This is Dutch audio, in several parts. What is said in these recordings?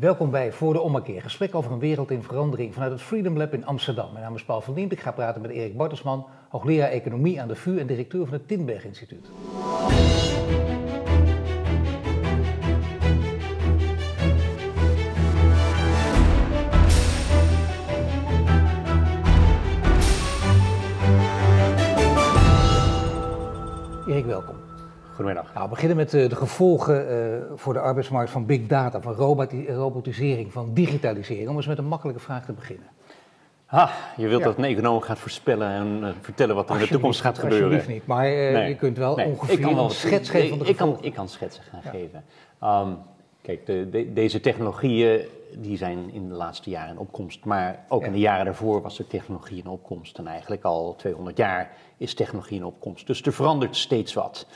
Welkom bij Voor de Ommekeer, gesprek over een wereld in verandering vanuit het Freedom Lab in Amsterdam. Mijn naam is Paul van Diemt, ik ga praten met Erik Bartelsman, hoogleraar economie aan de VU en directeur van het Tinberg Instituut. Erik, welkom. Goedemiddag. Nou, we beginnen met eh, de gevolgen eh, voor de arbeidsmarkt van big data, van roboti- robotisering, van digitalisering. Om eens met een makkelijke vraag te beginnen. Ha, je wilt Ja. dat een econoom gaat voorspellen en eh, vertellen wat er in de toekomst gaat gebeuren. Alsjeblieft niet, maar Nee. je kunt wel Nee, ongeveer ik kan wel een schets geven van de ik kan, ik kan schetsen gaan Ja. geven. Ehm, kijk, de, de- deze technologieën die zijn in de laatste jaren in opkomst. Maar ook Ja. in de jaren daarvoor was er technologie in opkomst. En eigenlijk al 200 jaar is technologie in opkomst. Dus er verandert steeds wat.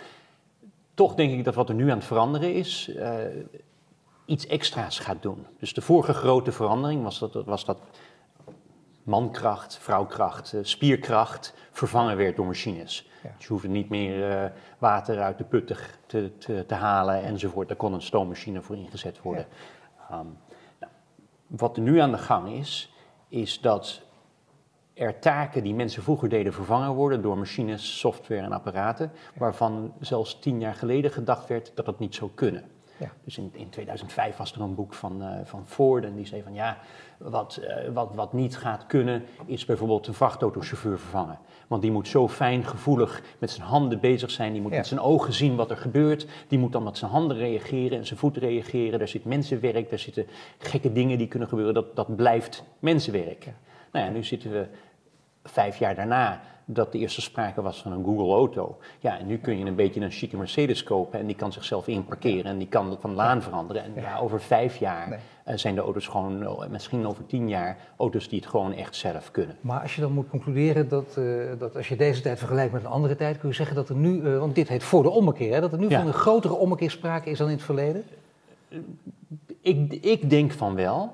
Toch denk ik dat wat er nu aan het veranderen is, eh, iets extra's gaat doen. Dus de vorige grote verandering was dat, was dat mankracht, vrouwkracht, eh, spierkracht vervangen werd door machines. Ja. Dus je hoefde niet meer eh, water uit de put te, te, te, te halen enzovoort. Daar kon een stoommachine voor ingezet worden. Ehm, nou, wat er nu aan de gang is, is dat er taken die mensen vroeger deden vervangen worden door machines, software en apparaten, waarvan zelfs tien jaar geleden gedacht werd dat dat niet zou kunnen. Ja. Dus in, in 2005 was er een boek van, eh, van Ford en die zei van ja, wat, eh, wat, wat niet gaat kunnen is bijvoorbeeld een vrachtautochauffeur vervangen. Want die moet zo fijn gevoelig met zijn handen bezig zijn, die moet Ja. met zijn ogen zien wat er gebeurt, die moet dan met zijn handen reageren en zijn voeten reageren. Daar zit mensenwerk, daar zitten gekke dingen die kunnen gebeuren, dat, dat blijft mensenwerk. Ja. Nou ja, nu zitten we vijf jaar daarna dat de eerste sprake was van een Google Auto. Ja, en nu kun je een beetje een chique Mercedes kopen en die kan zichzelf inparkeren en die kan van laan veranderen. En ja, over vijf jaar Nee. eh, zijn de auto's gewoon, eh, misschien over tien jaar, auto's die het gewoon echt zelf kunnen. Maar als je dan moet concluderen dat, eh, dat als je deze tijd vergelijkt met een andere tijd, kun je zeggen dat er nu, want dit heet voor de ommekeer, hè, dat er nu Ja. van een grotere ommekeer sprake is dan in het verleden? Ik, ik denk van wel.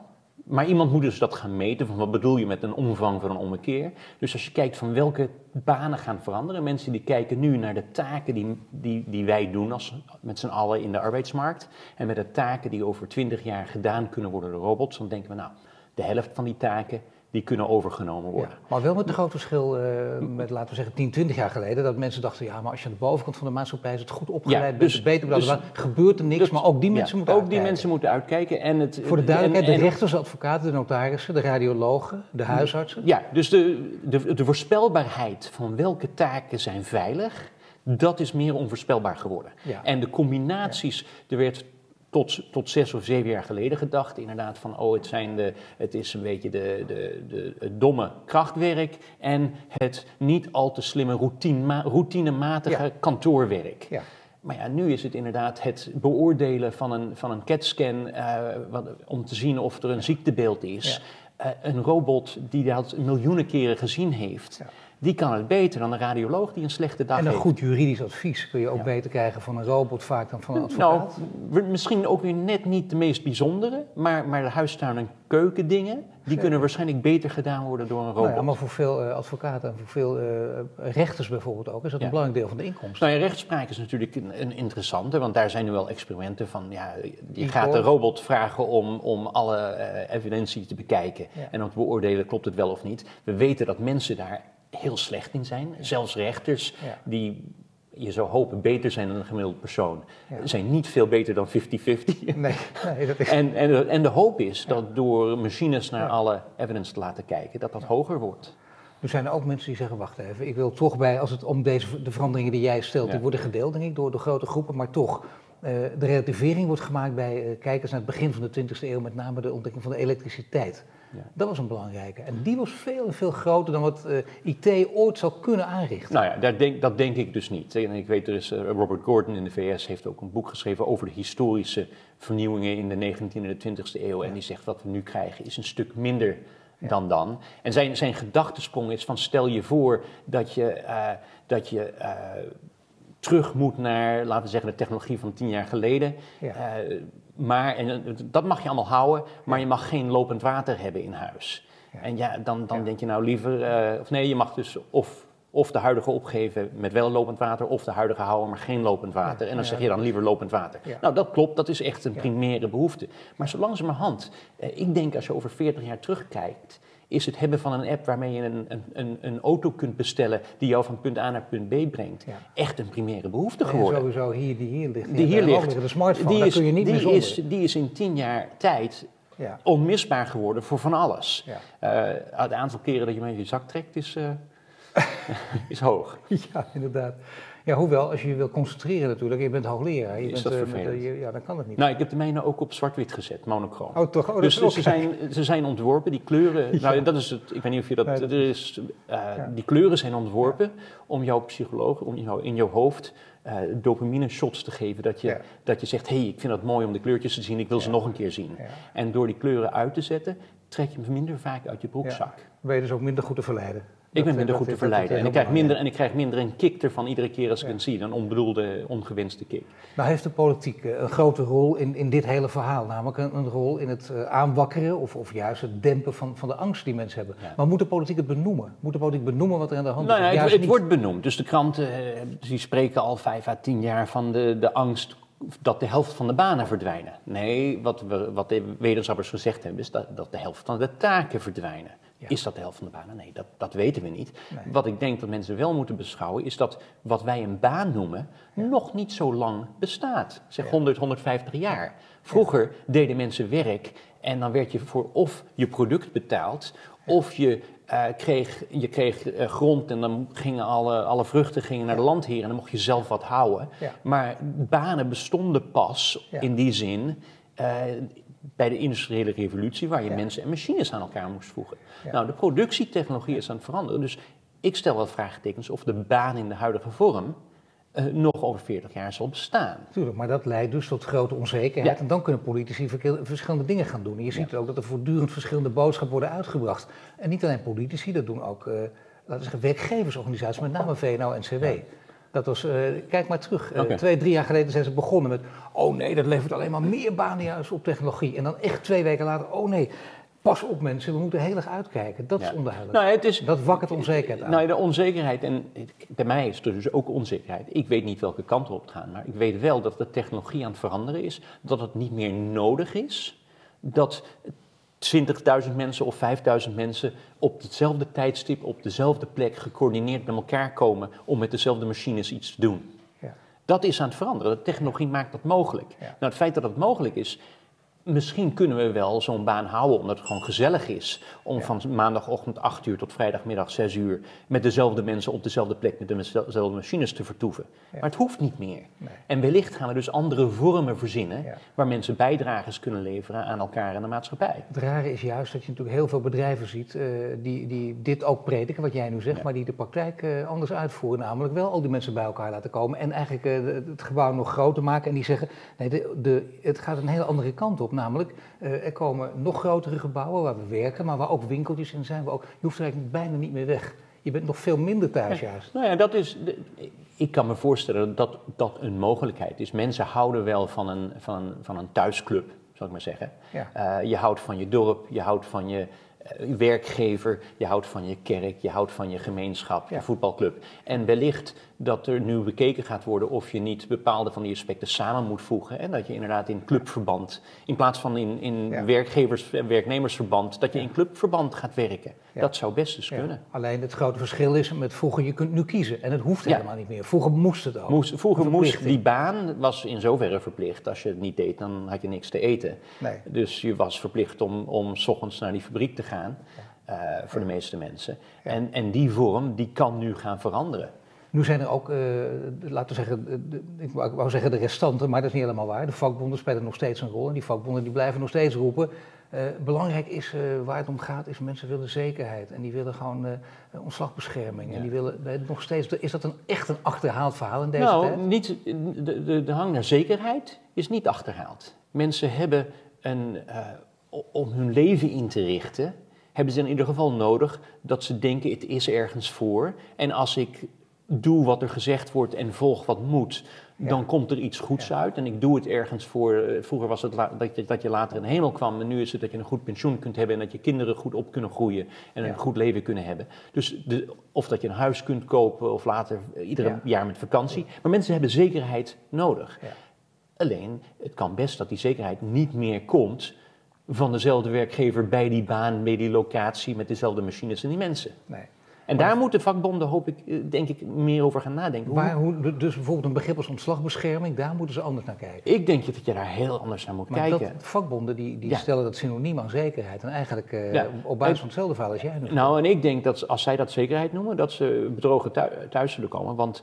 Maar iemand moet dus dat gaan meten, van wat bedoel je met een omvang van een ommekeer. Dus als je kijkt van welke banen gaan veranderen, mensen die kijken nu naar de taken die, die, die wij doen als, met z'n allen in de arbeidsmarkt. En met de taken die over 20 jaar gedaan kunnen worden door robots, dan denken we nou, de helft van die taken, die kunnen overgenomen worden. Ja. Maar wel met een groot verschil eh, met, laten we zeggen, 10, 20 jaar geleden. Dat mensen dachten, ja, maar als je aan de bovenkant van de maatschappij is, het goed opgeleid Ja, bent, dus- het beter dus- bla, gebeurt er niks. Dus- maar ook die ja, mensen moeten Ook die uitkijken. mensen moeten uitkijken. En het, Voor de duidelijkheid, en- de rechters, de advocaten, de notarissen, de radiologen, de huisartsen. Ja, dus de, de, de voorspelbaarheid van welke taken zijn veilig, dat is meer onvoorspelbaar geworden. En de combinaties, er werd tot, tot zes of zeven jaar geleden gedacht, inderdaad, van oh, het, zijn de, het is een beetje de, de, de, het domme krachtwerk en het niet al te slimme routinema, routinematige Ja. kantoorwerk. Ja. Maar ja, nu is het inderdaad het beoordelen van een, van een CAT-scan eh, om te zien of er een ziektebeeld is. Eh, een robot die dat miljoenen keren gezien heeft, Ja. Die kan het beter dan een radioloog die een slechte dag En een heeft. goed juridisch advies kun je ook Ja. beter krijgen van een robot vaak dan van een nou, advocaat. we- misschien ook weer net niet de meest bijzondere, maar, maar de huistuin- en keukendingen, die kunnen waarschijnlijk beter gedaan worden door een robot. Nou ja, maar voor veel eh, advocaten en voor veel eh, rechters bijvoorbeeld ook, is dat een belangrijk deel van de inkomsten. Nou ja, rechtspraak is natuurlijk een, een interessante, want daar zijn nu wel experimenten van, ja, je Die gaat de robot vragen om, om alle eh, evidentie te bekijken en om te beoordelen, klopt het wel of niet. We weten dat mensen daar heel slecht in zijn, zelfs rechters, Ja. die je zou hopen beter zijn dan een gemiddeld persoon, Ja. zijn niet veel beter dan 50-50. Nee, nee, dat is... En, en, de- en de hoop is dat door machines naar alle evidence te laten kijken, dat dat hoger wordt. Nu zijn er ook mensen die zeggen, wacht even, ik wil toch bij, als het om deze, de veranderingen die jij stelt, die worden gedeeld denk ik door de grote groepen, maar toch, eh, de relativering wordt gemaakt bij eh, kijkers naar het begin van de 20e eeuw, met name de ontdekking van de elektriciteit. Ja. Dat was een belangrijke. En die was veel veel groter dan wat eh, IT ooit zou kunnen aanrichten. Nou ja, daar denk, dat denk ik dus niet. En ik weet, er is eh, Robert Gordon in de VS heeft ook een boek geschreven over de historische vernieuwingen in de 19e en de 20e eeuw. En die zegt wat we nu krijgen is een stuk minder Ja. dan dan. En zijn, zijn gedachtesprong is van stel je voor dat je, eh, dat je terug moet naar, laten we zeggen, de technologie van tien jaar geleden. Ja. Maar, en eh, dat mag je allemaal houden, maar je mag geen lopend water hebben in huis. Ja. En ja, dan, dan Ja. denk je nou liever, eh, of nee, je mag dus of Of de huidige opgeven met wel lopend water, of de huidige houden maar geen lopend water. Ja, en dan zeg je dan liever lopend water. Nou, dat klopt, dat is echt een primaire behoefte. Maar zo langzamerhand, eh, ik denk als je over 40 jaar terugkijkt, is het hebben van een app waarmee je een, een, een, auto kunt bestellen die jou van punt A naar punt B brengt, Ja. echt een primaire behoefte En geworden. sowieso hier, die hier ligt. Die hier ligt, De smartphone, die is, kun je niet die, meer zonder. is, die is in tien jaar tijd Ja. onmisbaar geworden voor van alles. Ja. Eh, het aantal keren dat je hem in je zak trekt is, eh, is hoog. ja, inderdaad. Ja, hoewel, als je je wil concentreren natuurlijk, je bent hoogleraar. Je Is bent, dat eh, met, vervelend? eh, je- ja, dan kan het niet. Nou, ik heb de mijne ook op zwart-wit gezet, monochroom. oh, toch? Oh, dat dus ze, zijn, ze zijn ontworpen, die kleuren. Nou, dat is het. Ik weet niet of je dat. Nee, dat er is, eh, Ja. Die kleuren zijn ontworpen om jouw psycholoog, om jou, in jouw hoofd eh, dopamine shots te geven. Dat je, dat je zegt: hé, hey, ik vind het mooi om de kleurtjes te zien, ik wil ze nog een keer zien. En door die kleuren uit te zetten, trek je hem minder vaak uit je broekzak. Ben je dus ook minder goed te verleiden. Ik ben minder goed te verleiden. En ik, krijg minder, en ik krijg minder een kick ervan iedere keer als ik het zie. Een onbedoelde, ongewenste kick. Nou heeft de politiek eh, een grote rol in, in dit hele verhaal. Namelijk een, een rol in het eh, aanwakkeren of, of juist het dempen van, van de angst die mensen hebben. Maar moet de politiek het benoemen? Moet de politiek benoemen wat er aan de hand Nou is? Of het, het wordt benoemd. Dus de kranten eh, die spreken al vijf à tien jaar van de, de angst dat de helft van de banen verdwijnen. Nee, wat, we, wat de wetenschappers gezegd hebben is dat, dat de helft van de taken verdwijnen. Ja. Is dat de helft van de banen? Nee, dat, dat weten we niet. Nee. Wat ik denk dat mensen wel moeten beschouwen is dat wat wij een baan noemen nog niet zo lang bestaat. Zeg Ja. 100, 150 jaar. Vroeger deden mensen werk en dan werd je voor of je product betaald of je eh, kreeg, je kreeg eh, grond en dan gingen alle, alle vruchten gingen naar de landheer en dan mocht je zelf wat houden. Maar banen bestonden pas in die zin eh, bij de industriële revolutie, waar je Ja. mensen en machines aan elkaar moest voegen. Ja. Nou, de productietechnologie is aan het veranderen. Dus ik stel wel vraagtekens of de baan in de huidige vorm eh, nog over 40 jaar zal bestaan. Tuurlijk, maar dat leidt dus tot grote onzekerheid. Ja. En dan kunnen politici verschillende dingen gaan doen. En je ziet ook dat er voortdurend verschillende boodschappen worden uitgebracht. En niet alleen politici, dat doen ook laten we zeggen, werkgeversorganisaties, met name VNO en CW. Dat was, eh, kijk maar terug, Eh, twee, drie jaar geleden zijn ze begonnen met... oh nee, dat levert alleen maar meer banen juist op technologie. En dan echt twee weken later, oh nee, pas op mensen, we moeten heel erg uitkijken. Dat is onduidelijk. Nou, het is, dat wakkert onzekerheid aan. Nou, de onzekerheid, en bij mij is er dus ook onzekerheid. Ik weet niet welke kant op het gaat, maar ik weet wel dat de technologie aan het veranderen is, dat het niet meer nodig is, dat 20.000 mensen of 5.000 mensen op hetzelfde tijdstip, op dezelfde plek, gecoördineerd met elkaar komen om met dezelfde machines iets te doen. Ja. Dat is aan het veranderen. De technologie maakt dat mogelijk. Ja. Nou, het feit dat het mogelijk is, misschien kunnen we wel zo'n baan houden omdat het gewoon gezellig is. Om Ja. van maandagochtend 8 uur tot vrijdagmiddag 6 uur met dezelfde mensen op dezelfde plek met dezelfde machines te vertoeven. Ja. Maar het hoeft niet meer. Nee. En wellicht gaan we dus andere vormen verzinnen Ja. waar mensen bijdrages kunnen leveren aan elkaar en de maatschappij. Het rare is juist dat je natuurlijk heel veel bedrijven ziet eh, die, die dit ook prediken, wat jij nu zegt, maar die de praktijk eh, anders uitvoeren. Namelijk wel al die mensen bij elkaar laten komen en eigenlijk eh, het gebouw nog groter maken. En die zeggen, nee, de, de, het gaat een hele andere kant op. Namelijk, eh, er komen nog grotere gebouwen waar we werken, maar waar ook winkeltjes in zijn. Waar ook, je hoeft er eigenlijk bijna niet meer weg. Je bent nog veel minder thuis juist. Nou ja, dat is. ik kan me voorstellen dat dat een mogelijkheid is. Mensen houden wel van een, van, van een thuisclub, zal ik maar zeggen. Ja. Eh, je houdt van je dorp, je houdt van je eh, werkgever, je houdt van je kerk, je houdt van je gemeenschap, je voetbalclub. En wellicht dat er nu bekeken gaat worden of je niet bepaalde van die aspecten samen moet voegen. En dat je inderdaad in clubverband, in plaats van in, in Ja. werkgevers- en werknemersverband, dat je Ja. in clubverband gaat werken. Ja. Dat zou best eens kunnen. Alleen het grote verschil is met vroeger, je kunt nu kiezen. En het hoeft helemaal niet meer. Vroeger moest het ook. Moest, vroeger moest die baan was in zoverre verplicht. Als je het niet deed, dan had je niks te eten. Nee. Dus je was verplicht om, om s ochtends naar die fabriek te gaan, eh, voor de meeste mensen. En, en die vorm, die kan nu gaan veranderen. Nu zijn er ook, eh, laten we zeggen, de- ik wou, zeggen de restanten, maar dat is niet helemaal waar. De vakbonden spelen nog steeds een rol en die vakbonden die blijven nog steeds roepen. Eh, belangrijk is, eh, waar het om gaat, is mensen willen zekerheid en die willen gewoon ontslagbescherming. Ja. En die willen nog steeds, is dat een, echt een achterhaald verhaal in deze nou, tijd? niet, de, de, de hang naar zekerheid is niet achterhaald. Mensen hebben een, om hun leven in te richten, hebben ze in ieder geval nodig dat ze denken het is ergens voor. En als ik doe wat er gezegd wordt en volg wat moet, dan komt er iets goeds uit. En ik doe het ergens voor. eh, Vroeger was het dat, je, dat je later in de hemel kwam. En nu is het dat je een goed pensioen kunt hebben. En dat je kinderen goed op kunnen groeien. En Ja. een goed leven kunnen hebben. Dus de, of dat je een huis kunt kopen. Of later iedere Ja. jaar met vakantie. Maar mensen hebben zekerheid nodig. Alleen, het kan best dat die zekerheid niet meer komt. van dezelfde werkgever bij die baan, bij die locatie. met dezelfde machines en die mensen. Nee. En daar moeten vakbonden, hoop ik, eh, denk ik, meer over gaan nadenken. Hoe- Waar, hoe, dus bijvoorbeeld een begrip als ontslagbescherming, daar moeten ze anders naar kijken. Ik denk dat je daar heel anders naar moet Maar kijken. dat, vakbonden die, die Ja. stellen dat synoniem aan zekerheid. En eigenlijk eh, Ja. op basis van hetzelfde verhaal als jij nu. Nou, en ik denk dat als zij dat zekerheid noemen, dat ze bedrogen thu- thuis zullen komen. Want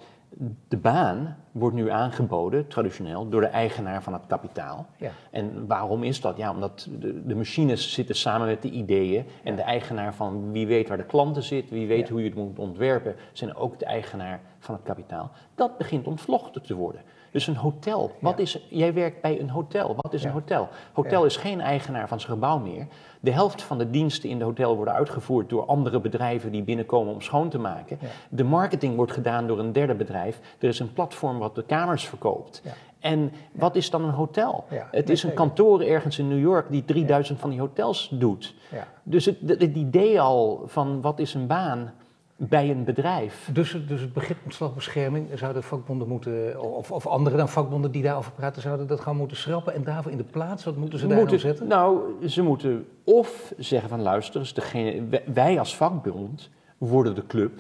de baan wordt nu aangeboden, traditioneel, door de eigenaar van het kapitaal. Ja. En waarom is dat? Ja, omdat de, de machines zitten samen met de ideeën. En de eigenaar van wie weet waar de klanten zit, wie weet Ja. hoe je het moet ontwerpen, zijn ook de eigenaar van het kapitaal. Dat begint ontvlochten te worden. Dus een hotel. Wat Ja. is, jij werkt bij een hotel. Wat is Ja. een hotel? Hotel Ja. is geen eigenaar van zijn gebouw meer. De helft van de diensten in de hotel worden uitgevoerd door andere bedrijven die binnenkomen om schoon te maken. De marketing wordt gedaan door een derde bedrijf. Er is een platform wat de kamers verkoopt. En wat is dan een hotel? Ja, het is een zeker. kantoor ergens in New York die 3000 van die hotels doet. Ja. Dus het, het, het idee al van wat is een baan bij een bedrijf. Dus, het- dus het begrip ontslagbescherming zouden vakbonden moeten, of, of anderen dan vakbonden die daarover praten, zouden dat gewoon moeten schrappen. En daarvoor in de plaats, wat moeten ze daar nou zetten? Nou, ze moeten of zeggen van luister, eens, degene, wij- wij als vakbond worden de club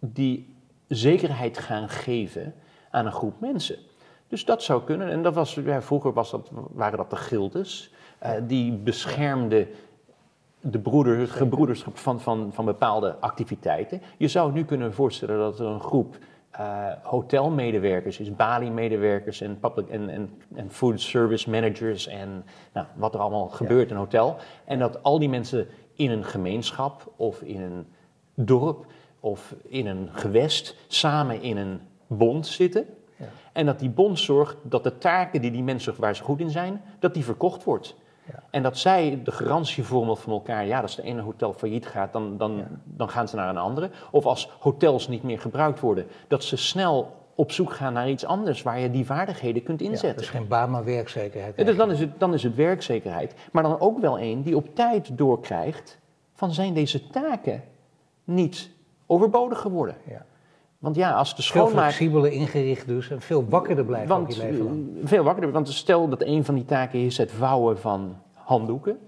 die zekerheid gaan geven aan een groep mensen. Dus dat zou kunnen. En dat was, ja, vroeger was dat, waren dat de gildes. eh, die beschermden de broeder, gebroederschap van, van, van bepaalde activiteiten. Je zou nu kunnen voorstellen dat er een groep eh, hotelmedewerkers is, Bali-medewerkers en, public, en, en, en food service managers en nou, wat er allemaal gebeurt in een hotel. En dat al die mensen in een gemeenschap of in een dorp of in een gewest samen in een bond zitten. Ja. En dat die bond zorgt dat de taken die die mensen waar ze goed in zijn, dat die verkocht wordt. Ja. En dat zij de garantievormel van elkaar, ja, als de ene hotel failliet gaat, dan, dan, Ja. dan gaan ze naar een andere. Of als hotels niet meer gebruikt worden, dat ze snel op zoek gaan naar iets anders waar je die vaardigheden kunt Ja, inzetten. dat is geen baan, maar werkzekerheid. Ja, dus dan, is het, dan is het werkzekerheid. Maar dan ook wel een die op tijd doorkrijgt van zijn deze taken niet overbodig geworden. Ja. Want ja, als de Veel schoonmaak... flexibeler ingericht dus en veel wakkerder blijven Want je leven lang. eh, veel wakkerder. Want stel dat een van die taken is het vouwen van handdoeken.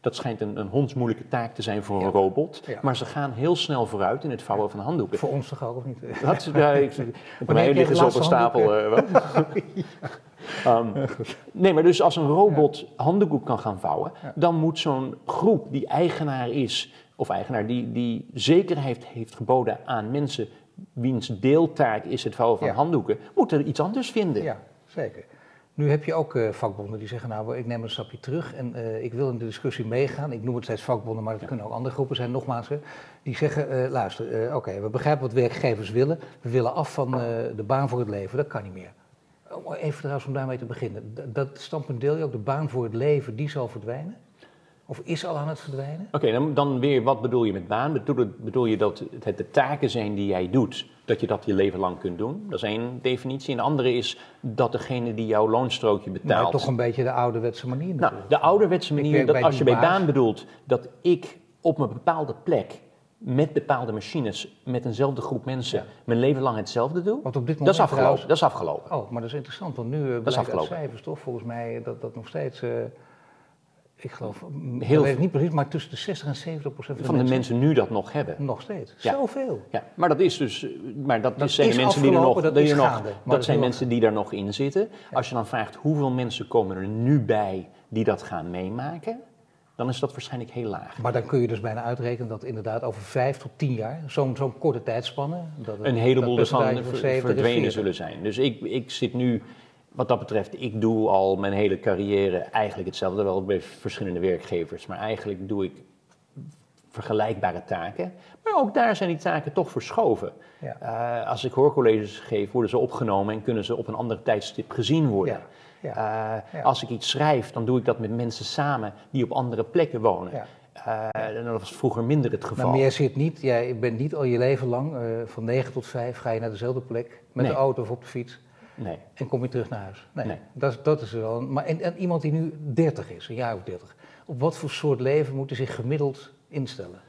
Dat schijnt een, een hondsmoeilijke taak te zijn voor een robot. Ja. Maar ze gaan heel snel vooruit in het vouwen van handdoeken. Voor ons toch ook, of niet? Dat, ja, ik, bij mij liggen de ze op een stapel. eh? Ehm, nee, maar dus als een robot handdoeken kan gaan vouwen, dan moet zo'n groep die eigenaar is, of eigenaar die, die zekerheid heeft geboden aan mensen wiens deeltaak is het vouwen van Ja. handdoeken, moet er iets anders vinden. Ja, zeker. Nu heb je ook eh, vakbonden die zeggen, nou, ik neem een stapje terug en eh, ik wil in de discussie meegaan. Ik noem het steeds vakbonden, maar het kunnen ook andere groepen zijn, nogmaals. hè. Die zeggen, eh, luister, oké, we begrijpen wat werkgevers willen. We willen af van de baan voor het leven, dat kan niet meer. Oh, Even trouwens om daarmee te beginnen. D- dat standpunt deel je ook, de baan voor het leven, die zal verdwijnen? Of is al aan het verdwijnen? Oké, dan, dan weer, wat bedoel je met baan? Bedoel, bedoel je dat het de taken zijn die jij doet, dat je dat je leven lang kunt doen? Dat is één definitie. En de andere is dat degene die jouw loonstrookje betaalt... Maar toch een beetje de ouderwetse manier Nou, de ouderwetse manier, dat als je bij baas. baan bedoelt dat ik op een bepaalde plek met bepaalde machines, met eenzelfde groep mensen, Ja. mijn leven lang hetzelfde doe, Want op dit dat is moment afgelopen. trouwens- Dat is afgelopen. Oh, maar dat is interessant, want nu uh, blijkt uit afgelopen. cijfers toch volgens mij dat dat nog steeds, eh, ik geloof, Heel dat weet ik niet precies, maar tussen de 60 en 70 procent van, Van de mensen nu dat nog hebben. nog steeds. Ja. Zoveel. Ja, maar dat is dus, maar dat, Dat zijn is mensen die er nog, dat er nog dat, dat zijn mensen die daar nog in zitten. Als je dan vraagt hoeveel mensen komen er nu bij die dat gaan meemaken, dan is dat waarschijnlijk heel laag. Maar dan kun je dus bijna uitrekenen dat inderdaad over vijf tot tien jaar, zo'n zo'n korte tijdspanne, dat het- een heleboel ervan percentage van ver- 70 is verdwenen 40. zullen zijn. Dus ik, ik zit nu, wat dat betreft, ik doe al mijn hele carrière eigenlijk hetzelfde, wel bij verschillende werkgevers, maar eigenlijk doe ik vergelijkbare taken. Maar ook daar zijn die taken toch verschoven. Ja. Eh, als ik hoorcolleges geef, worden ze opgenomen en kunnen ze op een ander tijdstip gezien worden. Ja, Eh. Als ik iets schrijf, dan doe ik dat met mensen samen die op andere plekken wonen. Uh, en dat was vroeger minder het geval. Maar meer zit niet. Jij bent niet al je leven lang, van 9 tot 5, ga je naar dezelfde plek. Met Nee. de auto of op de fiets. Nee. En kom je terug naar huis. Nee, Nee. Dat, dat is wel. Maar en, en iemand die nu 30 is, een jaar of 30. Op wat voor soort leven moet hij zich gemiddeld instellen?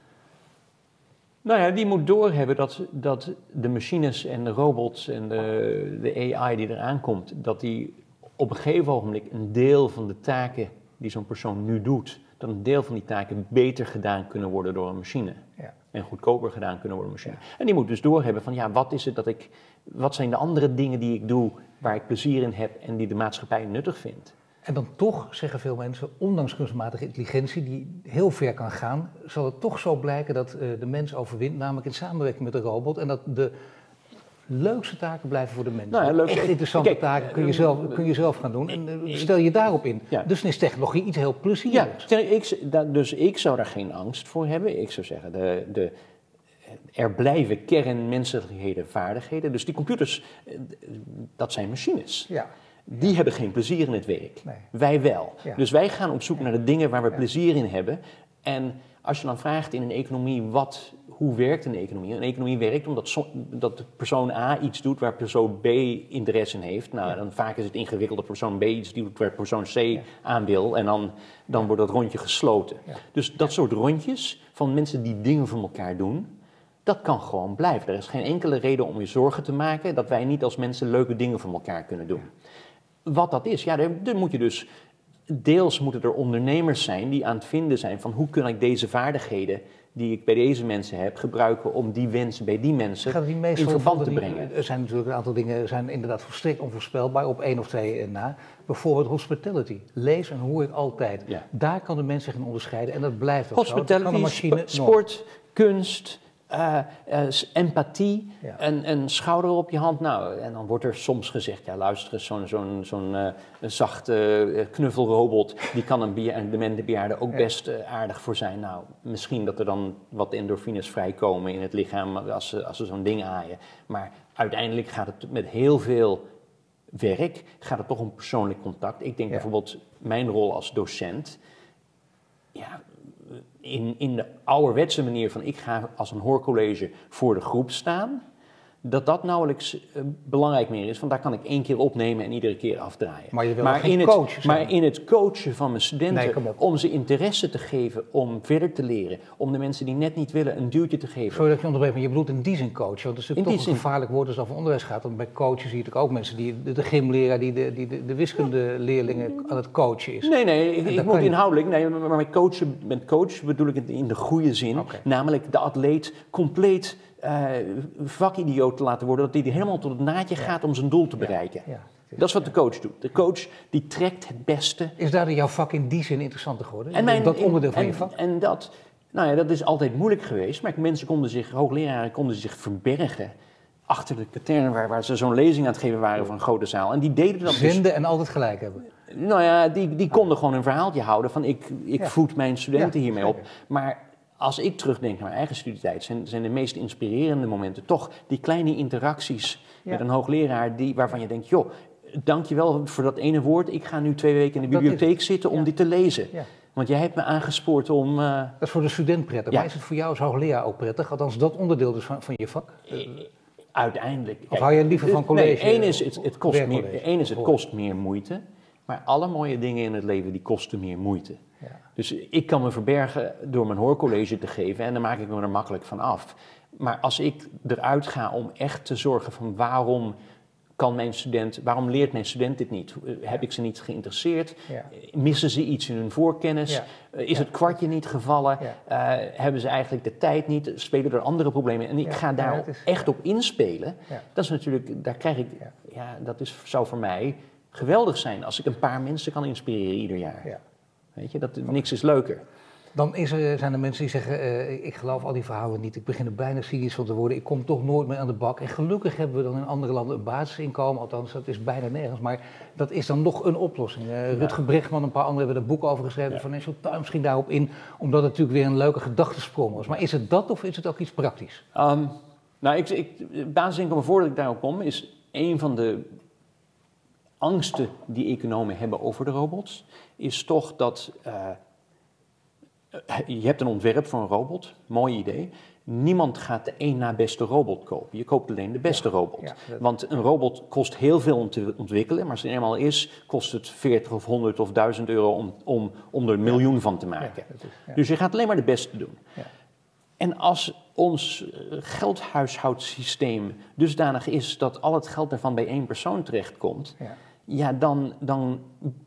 Nou ja, die moet doorhebben dat, dat de machines en de robots en de, de AI die eraan komt, dat die op een gegeven ogenblik een deel van de taken die zo'n persoon nu doet, dat een deel van die taken beter gedaan kunnen worden door een machine. Ja. En goedkoper gedaan kunnen worden machine. En die moet dus doorhebben van ja, wat is het dat ik, wat zijn de andere dingen die ik doe waar ik plezier in heb en die de maatschappij nuttig vindt. En dan toch zeggen veel mensen, ondanks kunstmatige intelligentie die heel ver kan gaan, zal het toch zo blijken dat eh, de mens overwint, namelijk in samenwerking met de robot. En dat de leukste taken blijven voor de mens. Nou ja, Echt interessante Kijk, taken kun je, eh, zelf, kun je zelf gaan doen. En eh, stel je daarop in. Ja. Dus dan is technologie iets heel Ja, plezierigs. stel, ik, dus ik zou daar geen angst voor hebben. Ik zou zeggen, de, de, er blijven kernmenselijkheden vaardigheden. Dus die computers, eh, dat zijn machines. Ja. Die hebben geen plezier in het werk. Nee. Wij wel. Ja. Dus wij gaan op zoek naar de dingen waar we Ja. plezier in hebben. En als je dan vraagt in een economie, wat, hoe werkt een economie? Een economie werkt omdat so- dat persoon A iets doet waar persoon B interesse in heeft. Nou, Ja. dan vaak is het ingewikkeld dat persoon B iets doet waar persoon C aan wil. En dan, dan wordt dat rondje gesloten. Ja. Dus dat soort rondjes van mensen die dingen voor elkaar doen, dat kan gewoon blijven. Er is geen enkele reden om je zorgen te maken dat wij niet als mensen leuke dingen voor elkaar kunnen doen. Wat dat is, ja, daar, daar moet je dus. Deels moeten er ondernemers zijn die aan het vinden zijn van hoe kan ik deze vaardigheden die ik bij deze mensen heb gebruiken om die wensen bij die mensen in verband te brengen. Er zijn natuurlijk een aantal dingen zijn inderdaad volstrekt onvoorspelbaar op één of twee eh, na. Bijvoorbeeld hospitality. Lees en hoor ik altijd. Ja. Daar kan de mens zich in onderscheiden en dat blijft ook zo. Hospitality, een machine sport, kunst, eh, eh, empathie, Ja. een, een schouder op je hand. Nou, en dan wordt er soms gezegd, ja luister eens, zo'n zo'n zo'n eh, zachte knuffelrobot, die kan een een demente bejaarde ook Ja. best aardig voor zijn. Nou, misschien dat er dan wat endorfines vrijkomen in het lichaam als ze, als ze zo'n ding aaien. Maar uiteindelijk gaat het met heel veel werk, gaat het toch om persoonlijk contact. Ik denk Ja. bijvoorbeeld mijn rol als docent. Ja, in, in de ouderwetse manier van ik ga als een hoorcollege voor de groep staan, dat dat nauwelijks eh, belangrijk meer is, want daar kan ik één keer opnemen en iedere keer afdraaien. Maar je wil geen in het, zijn. Maar in het coachen van mijn studenten, Nee, om ze interesse te geven om verder te leren, om de mensen die net niet willen een duwtje te geven. Sorry dat je onderbreek, maar je bedoelt in die zin coach. Want het is In natuurlijk toch een gevaarlijk woord als het over onderwijs gaat. Want bij coaches zie je natuurlijk ook mensen die, de, gymleraar die de, die de, de wiskundeleerlingen aan het coachen is. Nee, nee, ik, dat ik moet je- inhoudelijk. Nee, maar maar met coachen, met coach bedoel ik het in de goede zin. Namelijk de atleet compleet eh vakidioot te laten worden. Dat hij helemaal tot het naadje gaat om zijn doel te bereiken. Ja. Dat is wat de coach doet. De coach die trekt het beste. Is daardoor jouw vak in die zin interessanter geworden? En mijn- dat onderdeel van en, je vak? En dat, nou ja, dat is altijd moeilijk geweest. Maar mensen konden zich, hoogleraren konden zich verbergen achter de katern waar, waar ze zo'n lezing aan het geven waren van een grote zaal. En die deden dat dus Zenden en altijd gelijk hebben. nou ja, die, die konden gewoon een verhaaltje houden van ik, ik Ja. voed mijn studenten Ja, hiermee op. Maar als ik terugdenk naar mijn eigen studietijd, zijn, zijn de meest inspirerende momenten toch die kleine interacties Ja. met een hoogleraar die, waarvan je denkt, joh, dankjewel voor dat ene woord. Ik ga nu twee weken in de bibliotheek zitten om Ja. dit te lezen. Ja. Want jij hebt me aangespoord om... eh, Dat is voor de student prettig. Ja. Maar is het voor jou als hoogleraar ook prettig? Althans, dat onderdeel dus van, van je vak? uiteindelijk... Of hou je liever van college? Nee, één is, het, het kost meer, één is het kost meer moeite. Maar alle mooie dingen in het leven die kosten meer moeite. Ja. Dus ik kan me verbergen door mijn hoorcollege te geven en dan maak ik me er makkelijk van af. Maar als ik eruit ga om echt te zorgen van waarom kan mijn student, waarom leert mijn student dit niet? Eh, Heb ik ze niet geïnteresseerd? Ja. Missen ze iets in hun voorkennis? Ja. Eh, Is Ja. het kwartje niet gevallen? Eh, hebben ze eigenlijk de tijd niet? Spelen er andere problemen? En ik ga daar is- echt op inspelen. Dat is natuurlijk, daar krijg ik, Ja. ja, dat is, zou voor mij geweldig zijn als ik een paar mensen kan inspireren ieder jaar. Ja. Weet je, dat, niks is leuker. Dan is er, zijn er mensen die zeggen, eh, ik geloof al die verhalen niet, ik begin er bijna cynisch van te worden, ik kom toch nooit meer aan de bak. En gelukkig hebben we dan in andere landen een basisinkomen, althans dat is bijna nergens, maar dat is dan nog een oplossing. Eh Rutger Bregman en een paar anderen hebben er boek over geschreven, Ja. Financial Times misschien daarop in, omdat het natuurlijk weer een leuke gedachtesprong was. Maar is het dat of is het ook iets praktisch? Um, nou, ik, ik, basisinkomen, voordat ik daarop kom, is een van de angsten die economen hebben over de robots, is toch dat eh, je hebt een ontwerp voor een robot, mooi idee. Niemand gaat de één na beste robot kopen. Je koopt alleen de beste robot. ja, dat- Want een robot kost heel veel om te ontwikkelen, maar als het eenmaal is, kost het 40 of 100 of 1000 euro om, om, om er een miljoen van te maken. Ja, is-. Dus je gaat alleen maar de beste doen. Ja. En als ons eh, geldhuishoudsysteem dusdanig is dat al het geld daarvan bij één persoon terechtkomt, Ja. ja, dan, dan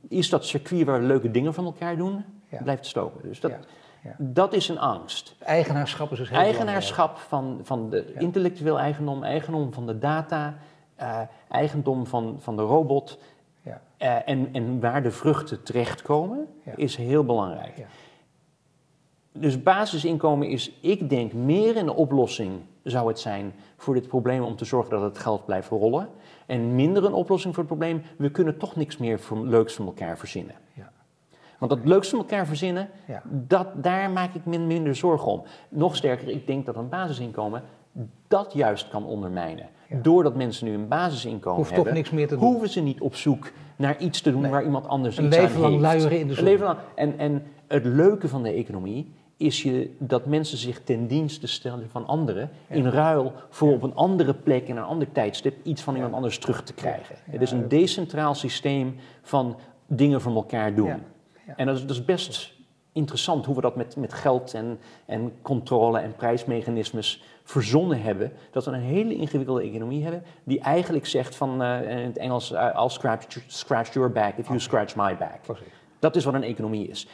is dat circuit waar we leuke dingen van elkaar doen, Ja. blijft stoken. Dus dat, Ja, ja. dat is een angst. Eigenaarschap is dus heel Eigenaarschap van, van de intellectueel eigendom, eigendom van de data, eh, eigendom van, van de robot belangrijk. eh, en, en waar de vruchten terechtkomen, Ja. is heel belangrijk. Ja. Dus basisinkomen is, ik denk, meer een oplossing zou het zijn voor dit probleem om te zorgen dat het geld blijft rollen. En minder een oplossing voor het probleem, we kunnen toch niks meer leuks van elkaar verzinnen. Ja. Want dat leuks van elkaar verzinnen, Ja. dat, daar maak ik min, minder zorgen om. Nog sterker, ik denk dat een basisinkomen dat juist kan ondermijnen. Ja. Doordat mensen nu een basisinkomen Hoeft toch niks meer te doen. hoeven ze niet op zoek naar iets te doen Nee. waar iemand anders Een iets leven aan lang heeft. luieren in de Een zon. leven lang. En, en het leuke van de economie is je, dat mensen zich ten dienste stellen van anderen in ruil voor op een andere plek in een ander tijdstip iets van iemand anders terug te krijgen. Het is een decentraal systeem van dingen voor elkaar doen. En dat is, dat is best interessant hoe we dat met, met geld en, en controle en prijsmechanismes verzonnen hebben. Dat we een hele ingewikkelde economie hebben die eigenlijk zegt van, eh, in het Engels, eh, I'll scratch, scratch your back if you scratch my back. Precies. Dat is wat een economie is.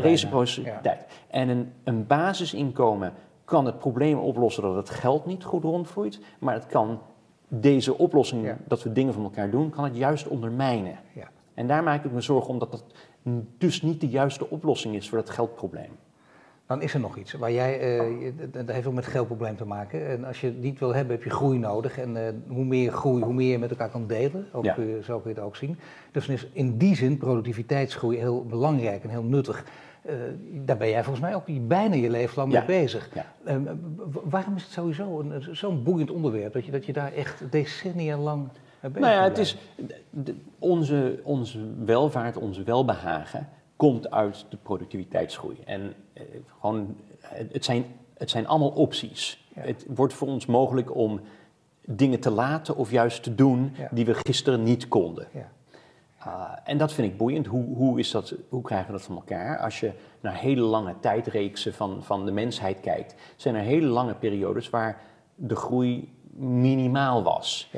Reciprociteit. En. En een, een basisinkomen kan het probleem oplossen dat het geld niet goed rondvloeit, maar het kan deze oplossing, Ja. dat we dingen van elkaar doen, kan het juist ondermijnen. Ja. En daar maak ik me zorgen om dat dat dus niet de juiste oplossing is voor het geldprobleem. Dan is er nog iets waar jij, je- dat heeft ook met het geldprobleem te maken. En als je het niet wil hebben, heb je groei nodig. En eh, hoe meer groei, hoe meer je met elkaar kan delen. Ook, Ja. zo kun je het ook zien. Dus dan is in die zin productiviteitsgroei heel belangrijk en heel nuttig. Eh, daar ben jij volgens mij ook bijna je leven lang Ja. mee bezig. Ja. Eh, w- waarom is het sowieso zo'n boeiend onderwerp dat je, dat je daar echt decennia lang mee bezig Nou ja, het is, onze, onze welvaart, onze welbehagen komt uit de productiviteitsgroei. En eh, gewoon, het, zijn, het zijn allemaal opties. Ja. Het wordt voor ons mogelijk om dingen te laten of juist te doen Ja. die we gisteren niet konden. Ja. Ah, en dat vind ik boeiend. Hoe, hoe, is dat, hoe krijgen we dat van elkaar? Als je naar hele lange tijdreeksen van, van de mensheid kijkt, zijn er hele lange periodes waar de groei minimaal was.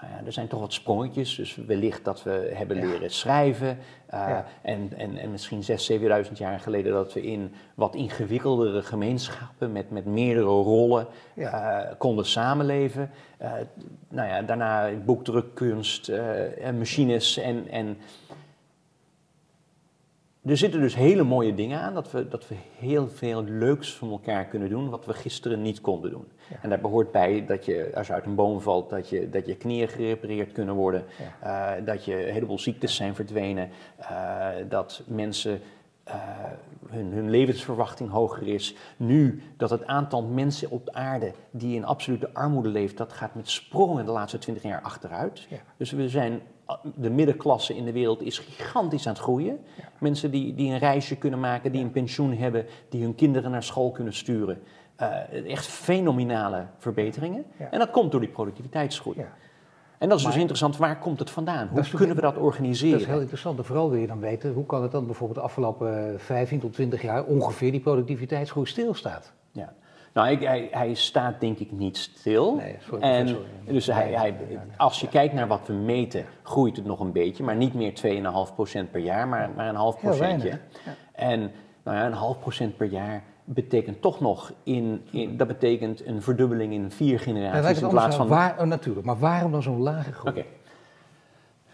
Ja. Nou ja, er zijn toch wat sprongetjes, dus wellicht dat we hebben leren schrijven. eh, Ja. en, en, en misschien 6.000, 7.000 jaar geleden dat we in wat ingewikkeldere gemeenschappen met, met meerdere rollen Ja. eh, konden samenleven. Eh, nou ja, daarna boekdrukkunst en machines en, en er zitten dus hele mooie dingen aan, dat we, dat we heel veel leuks van elkaar kunnen doen, wat we gisteren niet konden doen. Ja. En daar behoort bij dat je, als je uit een boom valt, dat je, dat je knieën gerepareerd kunnen worden, eh, dat je een heleboel ziektes zijn verdwenen, eh, dat mensen eh, hun, hun levensverwachting hoger is. Nu dat het aantal mensen op de aarde die in absolute armoede leeft, dat gaat met sprongen de laatste twintig jaar achteruit. Ja. Dus we zijn, de middenklasse in de wereld is gigantisch aan het groeien. Ja. Mensen die, die een reisje kunnen maken, die een pensioen hebben, die hun kinderen naar school kunnen sturen. Eh, echt fenomenale verbeteringen. Ja. En dat komt door die productiviteitsgroei. Ja. En dat is Maar- dus interessant, waar komt het vandaan? Hoe kunnen we dat organiseren? Dat is heel interessant. En vooral wil je dan weten, hoe kan het dan bijvoorbeeld de afgelopen 15 tot 20 jaar ongeveer die productiviteitsgroei stilstaat? Nou, ik, hij, hij staat denk ik niet stil. Nee, sorry, en sorry. dus hij, hij, als je kijkt naar wat we meten, groeit het nog een beetje, maar niet meer 2,5% per jaar, maar, maar een half procentje. En nou ja, een half procent per jaar betekent toch nog, in, in, dat betekent een verdubbeling in vier En generaties in plaats van... waar, oh, natuurlijk, maar waarom dan zo'n lage groei? Oké.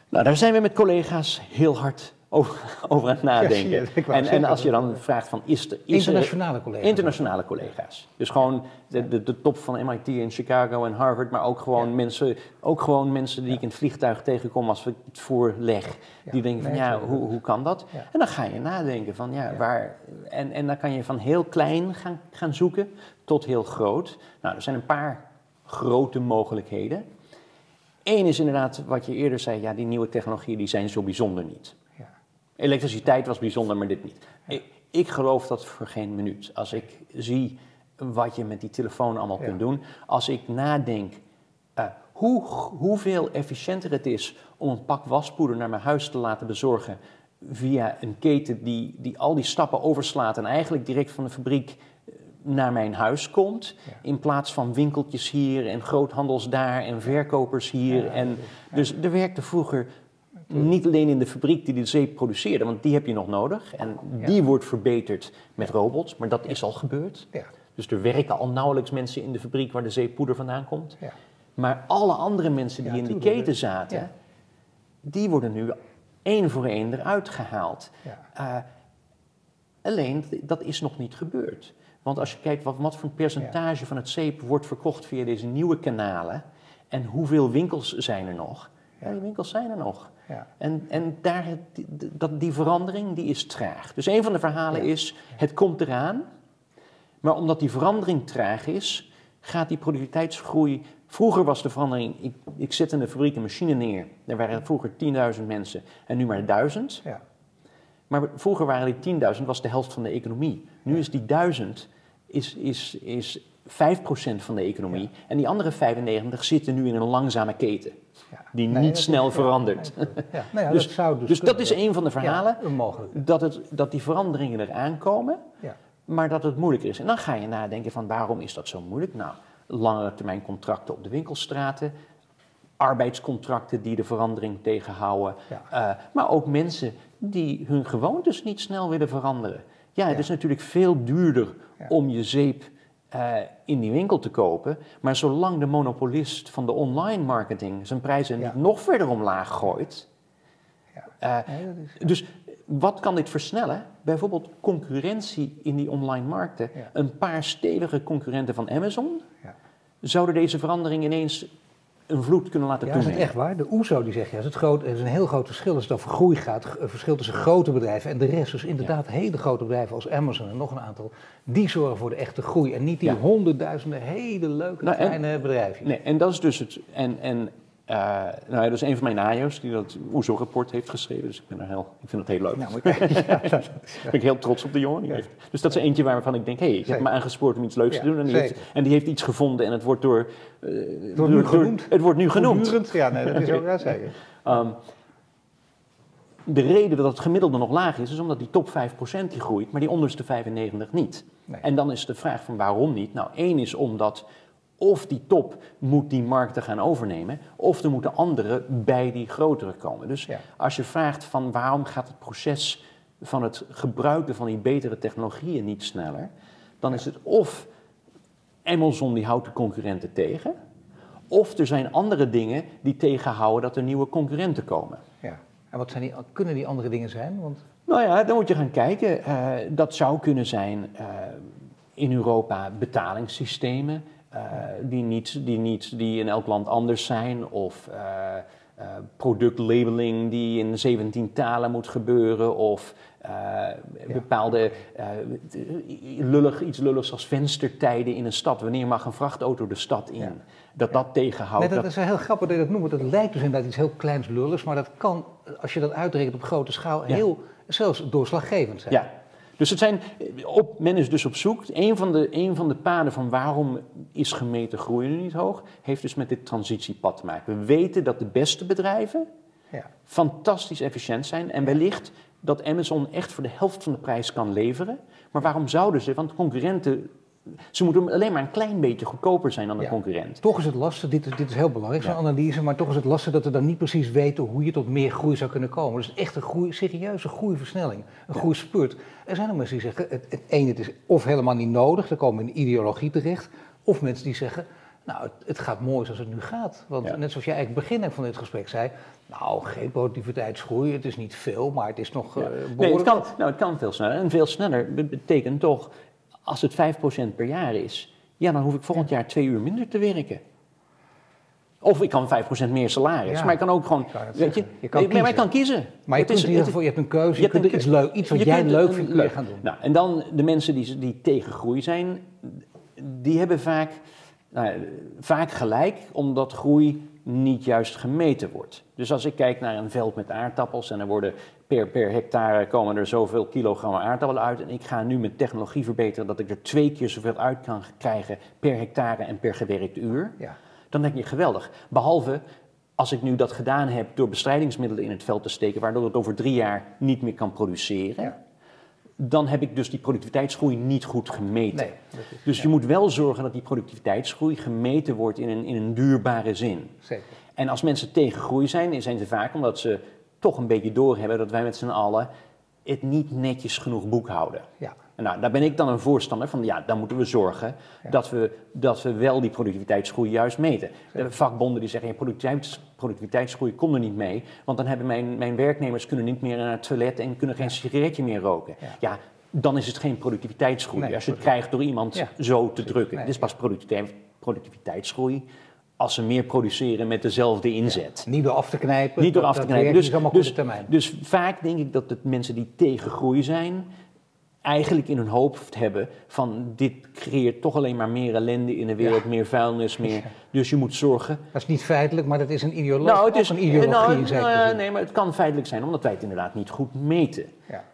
Nou, daar zijn we met collega's heel hard over, over aan het nadenken. ik en, en als je dan vraagt van, is er... Is er- Internationale collega's. Internationale collega's. Dus gewoon de, de, de top van MIT en Chicago en Harvard, maar ook gewoon, Ja. mensen, ook gewoon mensen die ik in het vliegtuig tegenkom als we het voorleg. Die denken van, ja, hoe, hoe kan dat? En dan ga je nadenken van, ja, Ja. waar... En, en dan kan je van heel klein gaan, gaan zoeken tot heel groot. Nou, er zijn een paar grote mogelijkheden. Eén is inderdaad wat je eerder zei, ja, die nieuwe technologieën die zijn zo bijzonder niet. Elektriciteit was bijzonder, maar dit niet. Ik, ik geloof dat voor geen minuut. Als ik zie wat je met die telefoon allemaal kunt doen, als ik nadenk eh, hoe, hoeveel efficiënter het is om een pak waspoeder naar mijn huis te laten bezorgen via een keten die, die al die stappen overslaat en eigenlijk direct van de fabriek eh, naar mijn huis komt, Ja. in plaats van winkeltjes hier en groothandels daar en verkopers hier. Ja, en, dus er werkte vroeger niet alleen in de fabriek die de zeep produceerde, want die heb je nog nodig. En Ja. die wordt verbeterd met robots, maar dat is al gebeurd. Ja, Dus er werken al nauwelijks mensen in de fabriek waar de zeepoeder vandaan komt. ja. Maar alle andere mensen die in die keten zaten, die worden nu één voor één eruit gehaald. Ja. Eh, alleen, dat is nog niet gebeurd. Want als je kijkt wat, wat voor een percentage van het zeep wordt verkocht via deze nieuwe kanalen en hoeveel winkels zijn er nog, ja. Die winkels zijn er nog. Ja. En, en daar, die, dat, die verandering die is traag. Dus een van de verhalen Ja. is, het komt eraan, maar omdat die verandering traag is, gaat die productiviteitsgroei... Vroeger was de verandering, ik, ik zet in de fabriek een machine neer. Er waren vroeger 10.000 mensen en nu maar 1000. Ja. Maar vroeger waren die 10.000, was de helft van de economie. Nu is die 1000 is, is, is 5% van de economie. Ja. En die andere 95 zitten nu in een langzame keten. Ja. Die Nee, niet snel verandert. nee, Dus- dat zou dus Dus dat kunnen. is een van de verhalen. Dat, het, dat die veranderingen eraan komen, Ja. maar dat het moeilijker is. En dan ga je nadenken van waarom is dat zo moeilijk? Nou, langere termijn contracten op de winkelstraten, arbeidscontracten die de verandering tegenhouden, Ja. eh, maar ook mensen die hun gewoontes niet snel willen veranderen. Ja, het Ja. is natuurlijk veel duurder Ja. om je zeep eh, in die winkel te kopen, maar zolang de monopolist van de online marketing zijn prijzen Ja. niet nog verder omlaag gooit, Ja. eh, Nee, dat is, dus wat kan dit versnellen? Bijvoorbeeld concurrentie in die online markten. Ja. Een paar stevige concurrenten van Amazon ja. zouden deze verandering ineens een vloed kunnen laten Ja, is het toenemen. echt waar? De OESO die zegt, ja, is het groot, er is een heel groot verschil als het over groei gaat. Een verschil tussen grote bedrijven en de rest. Dus inderdaad, hele grote bedrijven als Amazon en nog een aantal, die zorgen voor de echte groei. En niet die Ja. honderdduizenden hele leuke Nou, en- kleine bedrijfjes. Nee, en dat is dus het. En, en eh, nou ja, dat is een van mijn najo's die dat OESO-rapport heeft geschreven. Dus ik, ben er heel, ik vind het heel leuk. Nou, ja, dat- ben ik heel trots op de jongen. Die heeft, dus dat is eentje waarvan ik denk, hé, hey, hebt Zeker. me aangespoord om iets leuks te doen. En die, heeft, en die heeft iets gevonden en het wordt door... eh, wordt nu genoemd. het wordt nu genoemd. Ja, nee, dat is ook ja, zeker. Ehm, de reden dat het gemiddelde nog laag is, is omdat die top 5% die groeit, maar die onderste 95 niet. Nee. En dan is de vraag van waarom niet? Nou, één is omdat of die top moet die markten gaan overnemen, of er moeten anderen bij die grotere komen. Dus Ja. als je vraagt van waarom gaat het proces van het gebruiken van die betere technologieën niet sneller, dan is het of Amazon die houdt de concurrenten tegen, of er zijn andere dingen die tegenhouden dat er nieuwe concurrenten komen. Ja. En wat zijn die, kunnen die andere dingen zijn? Want, Nou ja, dan moet je gaan kijken. Eh, dat zou kunnen zijn eh, in Europa betalingssystemen die, niet, die, niet, die in elk land anders zijn. Of eh, eh, productlabeling die in 17 talen moet gebeuren. Of eh, bepaalde eh, lullig, iets lulligs als venstertijden in een stad. Wanneer mag een vrachtauto de stad in? Ja. Dat dat tegenhoudt. nee, dat dat- is heel grappig dat je dat noemt. want Dat lijkt dus inderdaad iets heel kleins lulligs. Maar dat kan, als je dat uitrekent op grote schaal, Ja. heel, zelfs doorslaggevend zijn. Ja, dus het zijn, op, men is dus op zoek. Een van, de, een van de paden van waarom is gemeten groei nu niet hoog, heeft dus met dit transitiepad te maken. We weten dat de beste bedrijven Ja. fantastisch efficiënt zijn en wellicht dat Amazon echt voor de helft van de prijs kan leveren. Maar waarom zouden ze? Want concurrenten, ze moeten alleen maar een klein beetje goedkoper zijn dan de Ja. concurrent. Toch is het lastig, dit is, dit is heel belangrijk, zo'n Ja. analyse, maar toch is het lastig dat we dan niet precies weten hoe je tot meer groei zou kunnen komen. Dus echt een groei, serieuze groeiversnelling, een groeispurt. Er zijn ook mensen die zeggen, het, het ene het is of helemaal niet nodig, dan komen we in ideologie terecht. Of mensen die zeggen, nou het, het gaat mooi zoals het nu gaat. Want Ja. net zoals jij eigenlijk begin van dit gesprek zei, nou geen productiviteitsgroei, het is niet veel, maar het is nog Ja. eh, Nee, het behoorlijk kan, nou, het kan veel sneller. En veel sneller be- betekent toch, als het 5% per jaar is, ja, dan hoef ik volgend jaar twee uur minder te werken. Of ik kan 5% meer salaris, Ja. maar ik kan ook gewoon, weet je, kan nee, maar ik kiezen. kan kiezen. Maar je, Het is- kunt in ieder het- geval, je hebt een keuze, je, kunt een iets, leuk, iets wat je jij leuk vindt, leuk. gaan doen. Nou, en dan de mensen die, die tegen groei zijn, die hebben vaak, nou, vaak gelijk, omdat groei niet juist gemeten wordt. Dus als ik kijk naar een veld met aardappels en er worden per, per hectare komen er zoveel kilogram aardappelen uit. En ik ga nu mijn technologie verbeteren dat ik er twee keer zoveel uit kan krijgen per hectare en per gewerkt uur. Ja. Dan denk je geweldig. Behalve als ik nu dat gedaan heb door bestrijdingsmiddelen in het veld te steken, waardoor het over drie jaar niet meer kan produceren. Ja. Dan heb ik dus die productiviteitsgroei niet goed gemeten. Nee, is- Dus je moet wel zorgen dat die productiviteitsgroei gemeten wordt in een, in een duurbare zin. Zeker. En als mensen tegen groei zijn, zijn ze vaak omdat ze toch een beetje doorhebben dat wij met z'n allen het niet netjes genoeg boekhouden. Ja. En nou, daar ben ik dan een voorstander van, ja, dan moeten we zorgen Ja. dat, we, dat we wel die productiviteitsgroei juist meten. De vakbonden die zeggen, ja, productiviteits, productiviteitsgroei komt er niet mee, want dan hebben mijn, mijn werknemers kunnen niet meer naar het toilet en kunnen geen sigaretje meer roken. Ja. Ja, dan is het geen productiviteitsgroei. Nee, als je het krijgt door iemand zo te drukken. Nee, Dit is pas productiviteit- productiviteitsgroei als ze meer produceren met dezelfde inzet. Niet door af te knijpen. Niet door af te knijpen. Dus, dus, dus vaak denk ik dat de mensen die tegen groei zijn, eigenlijk in hun hoofd hebben van dit creëert toch alleen maar meer ellende in de wereld, meer vuilnis, meer. Dus je moet zorgen. Dat is niet feitelijk, maar dat is een ideologie. Nou, het is een ideologie nou, zekere nou, zin. nee, maar het kan feitelijk zijn omdat wij het inderdaad niet goed meten. Ja.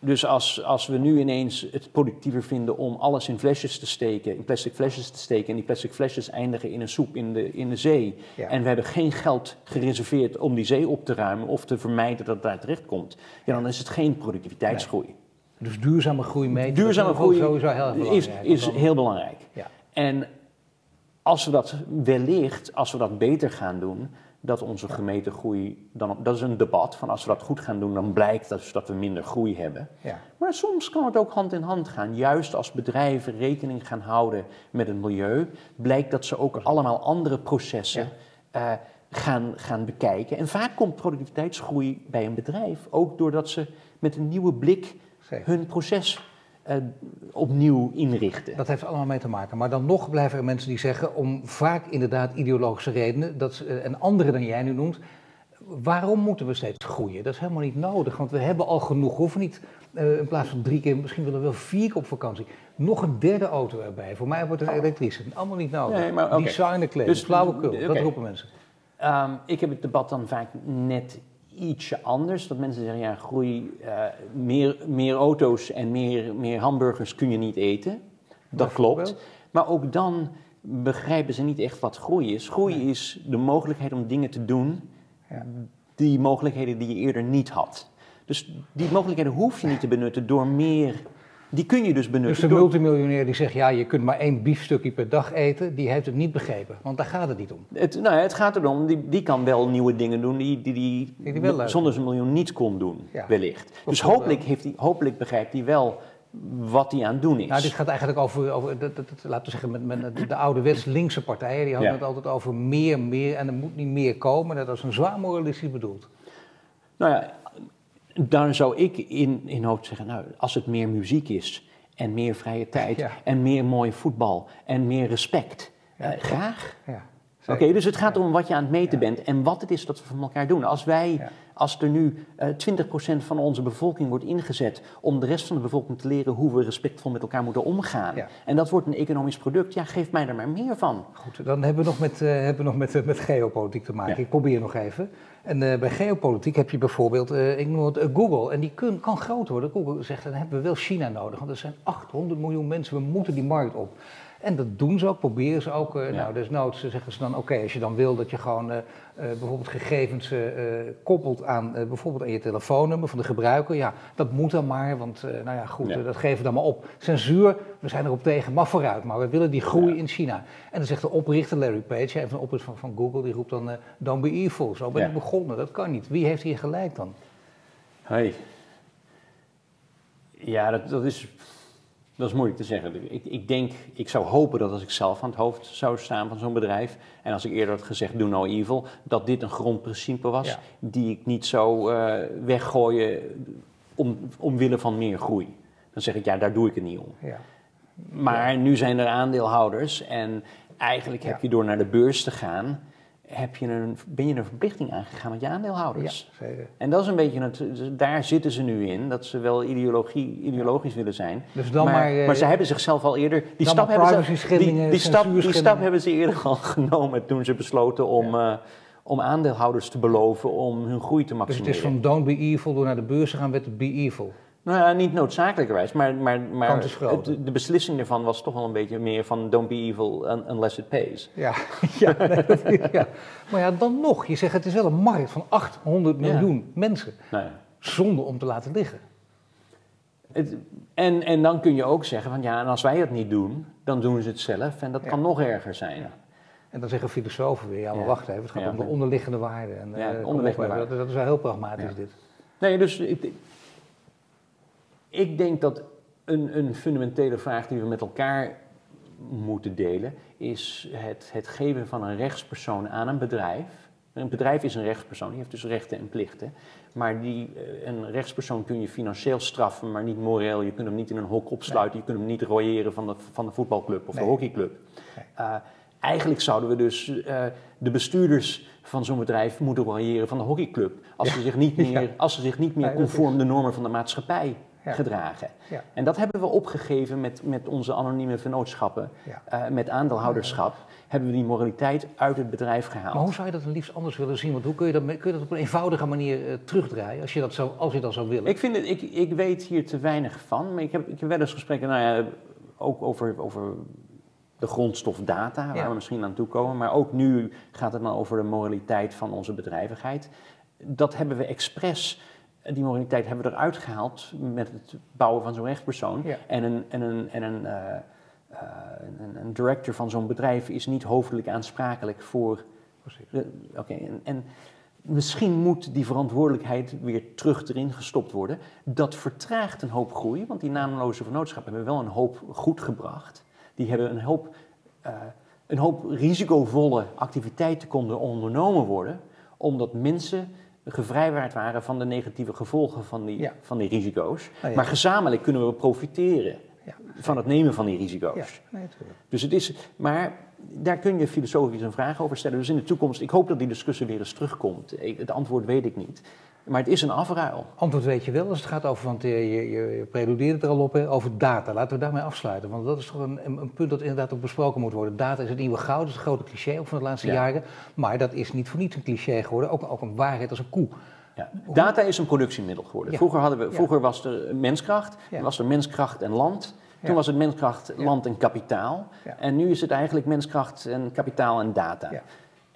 Dus als, als we nu ineens het productiever vinden om alles in flesjes te steken, in plastic flesjes te steken, en die plastic flesjes eindigen in een soep in de, in de zee, Ja. en we hebben geen geld gereserveerd om die zee op te ruimen of te vermijden dat het daar terecht komt, ja, dan is het geen productiviteitsgroei. Dus duurzame groei meten. Duurzame is groei sowieso heel is, belangrijk. is dan- heel belangrijk. Ja. En als we dat wellicht, als we dat beter gaan doen, dat onze gemeten groei, dan, dat is een debat, van als we dat goed gaan doen, dan blijkt dat, dat we minder groei hebben. Ja. Maar soms kan het ook hand in hand gaan. Juist als bedrijven rekening gaan houden met het milieu, blijkt dat ze ook allemaal andere processen eh, gaan, gaan bekijken. En vaak komt productiviteitsgroei bij een bedrijf ook doordat ze met een nieuwe blik hun proces eh, opnieuw inrichten. Dat heeft allemaal mee te maken. Maar dan nog blijven er mensen die zeggen, om vaak inderdaad ideologische redenen, dat, eh, en andere dan jij nu noemt, waarom moeten we steeds groeien? Dat is helemaal niet nodig, want we hebben al genoeg. We hoeven niet eh, in plaats van drie keer, misschien willen we wel vier keer op vakantie, nog een derde auto erbij. Voor mij wordt het een elektrische. Allemaal niet nodig. Nee, maar claims, Dus- flauwekul, dat oké. roepen mensen. Ehm, ik heb het debat dan vaak net ietsje anders. Dat mensen zeggen, ja, groei, eh, meer, meer auto's en meer, meer hamburgers kun je niet eten. Dat klopt. Maar ook dan begrijpen ze niet echt wat groei is. Groei is de mogelijkheid om dingen te doen, Ja. die mogelijkheden die je eerder niet had. Dus die mogelijkheden hoef je niet te benutten door meer... Die kun je dus Dus benutten de door... multimiljonair die zegt, ja, je kunt maar één biefstukje per dag eten, die heeft het niet begrepen. Want daar gaat het niet om. Het, nou ja, het gaat erom, die, die kan wel nieuwe dingen doen die die, die, Die die wel zonder zijn miljoen niet kon doen, Ja. wellicht. Dus hopelijk, heeft hij, hopelijk begrijpt hij wel wat hij aan het doen is. Nou, dit gaat eigenlijk over, over dat, dat, dat- laten we zeggen, met, met de, de ouderwets linkse partijen. Die hadden Ja. het altijd over meer, meer en er moet niet meer komen. Dat is een zwaar moralistisch bedoeld. Nou ja, daar zou ik in, in hoofd zeggen, nou, als het meer muziek is en meer vrije tijd Ja. en meer mooi voetbal en meer respect, Ja. eh, graag. Ja, Oké, dus het gaat om wat je aan het meten bent en wat het is dat we van elkaar doen. Als wij, als er nu eh 20% van onze bevolking wordt ingezet om de rest van de bevolking te leren hoe we respectvol met elkaar moeten omgaan. En dat wordt een economisch product, ja, geef mij er maar meer van. Goed, dan hebben we nog met, eh, hebben we nog met, eh, met geopolitiek te maken. Ik probeer nog even. En bij geopolitiek heb je bijvoorbeeld, ik noem het Google. En die kun, kan groot worden. Google zegt, dan hebben we wel China nodig. Want er zijn 800 miljoen mensen, we moeten die markt op. En dat doen ze ook, proberen ze ook. eh, Ja. Nou, desnoods zeggen ze dan, oké, als je dan wil dat je gewoon eh, eh, bijvoorbeeld gegevens koppelt aan bijvoorbeeld aan je telefoonnummer van de gebruiker. Ja, dat moet dan maar, want nou ja, goed, Ja. dat geven we dan maar op. Censuur, we zijn erop tegen, maar vooruit. Maar we willen die groei Ja. in China. En dan zegt de oprichter Larry Page, een van de oprichter van, van Google, die roept dan, don't be evil. Zo ben ik begonnen, dat kan niet. Wie heeft hier gelijk dan? Hey. Ja, dat, dat, is, dat is moeilijk te zeggen. Ik, ik denk, ik zou hopen dat als ik zelf aan het hoofd zou staan van zo'n bedrijf, en als ik eerder had gezegd, do no evil, dat dit een grondprincipe was, Ja. die ik niet zou eh, weggooien om, omwille van meer groei. Dan zeg ik, ja, daar doe ik het niet om. Ja. Maar nu zijn er aandeelhouders en eigenlijk heb je door naar de beurs te gaan, heb je een, ben je een verplichting aangegaan met je aandeelhouders. Ja, zeker. En dat is een beetje, het, daar zitten ze nu in, dat ze wel ideologie, ideologisch willen zijn. Dus dan maar, maar, eh, maar ze hebben zichzelf al eerder, die stap, hebben ze, die, die, stap, die stap hebben ze eerder al genomen toen ze besloten om, eh, om aandeelhouders te beloven om hun groei te Dus het maximeren. is van don't be evil, door naar de beurs te gaan, het be evil. Nou ja, niet noodzakelijkerwijs, maar, maar, maar het- de beslissing ervan was toch wel een beetje meer van don't be evil un- unless it pays. Ja, ja, nee, dat is- ja. Maar ja, dan nog. Je zegt het is wel een markt van 800 Ja. miljoen mensen. Nou ja. Zonde om te laten liggen. Het- en, en dan kun je ook zeggen van ja, en als wij het niet doen, dan doen ze het zelf en dat kan nog erger zijn. En dan zeggen filosofen weer, ja maar wacht even, het gaat om de onderliggende waarde. En, Ja, eh, onderliggende hè, waarde. Dat, dat is wel heel pragmatisch dit. Nee, dus ik, ik denk dat een, een fundamentele vraag die we met elkaar moeten delen, is het, het geven van een rechtspersoon aan een bedrijf. Een bedrijf is een rechtspersoon, die heeft dus rechten en plichten. Maar die, eh, een rechtspersoon kun je financieel straffen, maar niet moreel. Je kunt hem niet in een hok opsluiten, je kunt hem niet royeren van de, van de voetbalclub of Nee. de hockeyclub. Nee. Eh, eigenlijk zouden we dus eh, de bestuurders van zo'n bedrijf moeten royeren van de hockeyclub. Als, ze, zich niet meer, Ja. als ze zich niet meer conform de normen van de maatschappij Ja. gedragen. Ja. En dat hebben we opgegeven met, met onze anonieme vennootschappen, Ja. eh, met aandeelhouderschap. Hebben we die moraliteit uit het bedrijf gehaald. Maar hoe zou je dat dan liefst anders willen zien? Want hoe kun je dat, kun je dat op een eenvoudige manier eh, terugdraaien, als je dat, zo, als je dat zou willen? Ik, vind het, ik, ik weet hier te weinig van, maar ik heb, ik heb wel eens gesprekken, nou ja, ook over, over de grondstof data, waar Ja. we misschien aan toe komen. Maar ook nu gaat het dan over de moraliteit van onze bedrijvigheid. Dat hebben we expres, die moraliteit hebben we eruit gehaald met het bouwen van zo'n rechtspersoon. Ja. En een, en een, en een, eh, een, een director van zo'n bedrijf is niet hoofdelijk aansprakelijk voor Oké, en, en misschien moet die verantwoordelijkheid weer terug erin gestopt worden. Dat vertraagt een hoop groei, want die naamloze vennootschappen hebben wel een hoop goed gebracht. Die hebben een hoop, eh, een hoop risicovolle activiteiten konden ondernomen worden, omdat mensen gevrijwaard waren van de negatieve gevolgen van die, Ja. van die risico's. Nou ja. Maar gezamenlijk kunnen we profiteren Ja, van het nemen van die risico's. ja nee, natuurlijk. Dus het is, maar daar kun je filosofisch een vraag over stellen. Dus in de toekomst, ik hoop dat die discussie weer eens terugkomt. Ik- Het antwoord weet ik niet. Maar het is een afruil. Antwoord weet je wel als het gaat over, want eh, je, je, je preludeerde er al op, hè, over data. Laten we daarmee afsluiten, want dat is toch een, een, punt dat inderdaad ook besproken moet worden. Data is het nieuwe goud, dat is een grote cliché ook van de laatste Ja. jaren. Maar dat is niet voor niets een cliché geworden, ook, ook een waarheid als een koe. Ja. Data is een productiemiddel geworden. Ja. Vroeger, hadden we, vroeger was er menskracht, dan was er menskracht en land. Toen was het menskracht, land en kapitaal. En nu is het eigenlijk menskracht en kapitaal en data.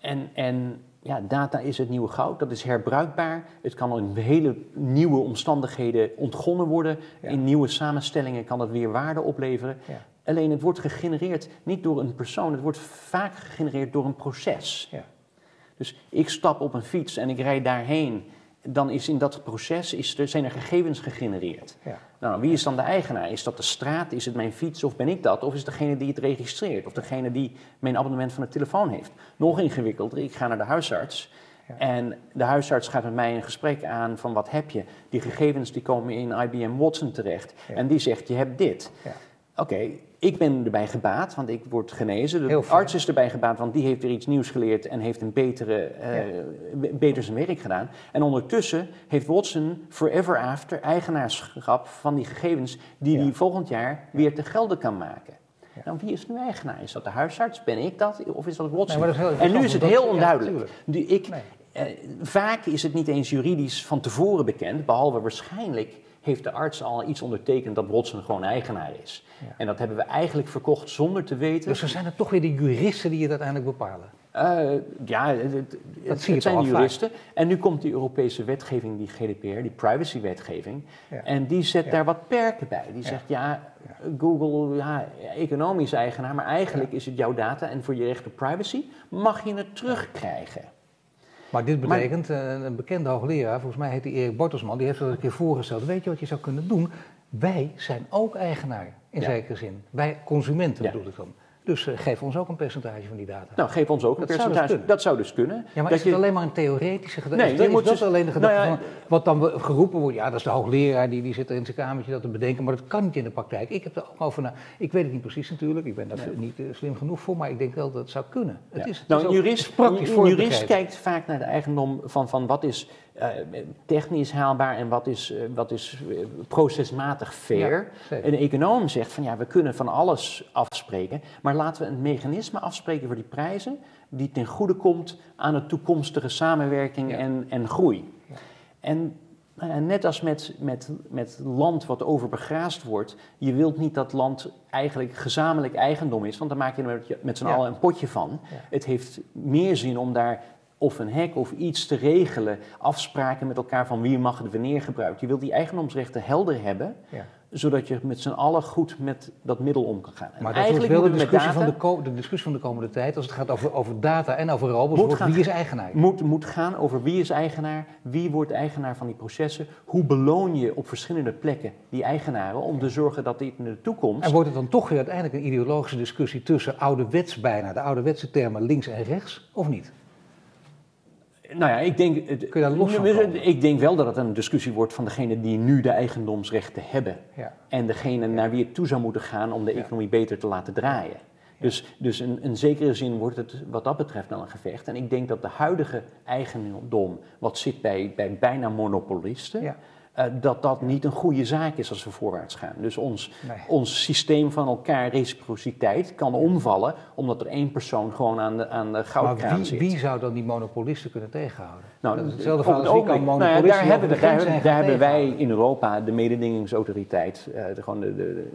En, en ja, data is het nieuwe goud, dat is herbruikbaar. Het kan in hele nieuwe omstandigheden ontgonnen worden. Ja. In nieuwe samenstellingen kan het weer waarde opleveren. Ja. Alleen het wordt gegenereerd niet door een persoon, het wordt vaak gegenereerd door een proces. Ja. Dus ik stap op een fiets en ik rijd daarheen. Dan is in dat proces is er, zijn er gegevens gegenereerd. Ja. Nou, wie is dan de eigenaar? Is dat de straat? Is het mijn fiets? Of ben ik dat? Of is het degene die het registreert? Of degene die mijn abonnement van de telefoon heeft? Nog ingewikkelder, ik ga naar de huisarts. Ja. En de huisarts gaat met mij een gesprek aan van wat heb je? Die gegevens die komen in IBM Watson terecht. Ja. En die zegt je hebt dit. Ja. Oké, ik ben erbij gebaat, want ik word genezen. De arts is erbij gebaat, want die heeft weer iets nieuws geleerd en heeft een betere, eh, be- beter zijn werk gedaan. En ondertussen heeft Watson forever after eigenaarschap van die gegevens die Ja. hij volgend jaar weer te gelden kan maken. Ja. Nou, wie is nu eigenaar? Is dat de huisarts? Ben ik dat? Of is dat Watson? Nee, maar dat is heel en nu is het heel ja, onduidelijk. ik, Nee. eh, vaak is het niet eens juridisch van tevoren bekend, behalve waarschijnlijk heeft de arts al iets ondertekend dat Watson gewoon eigenaar is. Ja. En dat hebben we eigenlijk verkocht zonder te weten. Dus er zijn er toch weer de juristen die het uiteindelijk bepalen. Eh, ja, het, het- het zijn de juristen. En nu komt die Europese wetgeving, die GDPR, die privacywetgeving. Ja. En die zet Ja. daar wat perken bij. Die zegt, ja, Google, ja, economisch eigenaar, maar eigenlijk is het jouw data. En voor je recht op privacy mag je het terugkrijgen. Maar dit betekent, eh, een bekende hoogleraar, volgens mij heet die Erik Bortelsman, die heeft dat een keer voorgesteld. Weet je wat je zou kunnen doen? Wij zijn ook eigenaar, in Ja. zekere zin. Wij consumenten bedoel ik dan. Dus eh, geef ons ook een percentage van die data. Nou, geef ons ook een Dat zou dus percentage. dat zou dus kunnen. Ja, maar Dat is het alleen maar een theoretische gedachte? Nee, is dat, is dat dus- alleen de gedachte nou ja, van wat dan geroepen wordt? Ja, dat is de hoogleraar, die, die zit er in zijn kamertje dat te bedenken, maar dat kan niet in de praktijk. Ik heb er ook over na. Ik weet het niet precies natuurlijk, ik ben daar Nee. niet eh, slim genoeg voor, maar ik denk wel dat het zou kunnen. Het Ja. is, het nou, is een jurist, praktisch een jurist kijkt vaak naar de eigendom van, van wat is technisch haalbaar en wat is, eh, wat is eh, procesmatig fair. Ja, een econoom zegt van ja, we kunnen van alles afspreken, maar laten we een mechanisme afspreken voor die prijzen die ten goede komt aan de toekomstige samenwerking Ja. en, en groei. Ja. En nou net als met, met, met land wat overbegraasd wordt, je wilt niet dat land eigenlijk gezamenlijk eigendom is, want dan maak je er met, met z'n Ja. allen een potje van. Ja. Het heeft meer zin om daar of een hek of iets te regelen, afspraken met elkaar van wie mag het wanneer gebruikt. Je wilt die eigendomsrechten helder hebben, Ja. zodat je met z'n allen goed met dat middel om kan gaan. En Maar dat wordt wel de discussie, van de, ko- de discussie van de komende tijd, als het gaat over, over data en over robots, wordt gaan- wie is eigenaar? moet, moet gaan over wie is eigenaar, wie wordt eigenaar van die processen, hoe beloon je op verschillende plekken die eigenaren om te zorgen dat dit in de toekomst... En wordt het dan toch weer uiteindelijk een ideologische discussie tussen ouderwets bijna, de ouderwetse termen links en rechts, of niet? Nou ja, ik denk, het- Kun je daar los van komen? ik denk wel dat het een discussie wordt van degene die nu de eigendomsrechten hebben. Ja. En degene naar wie het toe zou moeten gaan om de economie beter te laten draaien. Dus, dus in, in zekere zin wordt het wat dat betreft wel een gevecht. En ik denk dat de huidige eigendom, wat zit bij, bij bijna monopolisten, Eh, dat dat niet een goede zaak is als we voorwaarts gaan. Dus ons, Nee. ons systeem van elkaar reciprociteit kan omvallen, omdat er één persoon gewoon aan de, aan de Maar goudkraan wie, zit. wie zou dan die monopolisten kunnen tegenhouden? Nou, dat is hetzelfde verhaal als wie kan ogenblik- monopolisten nou ja, daar hebben, de daar, hebben wij in Europa de mededingingsautoriteit, eh, de, gewoon de, de,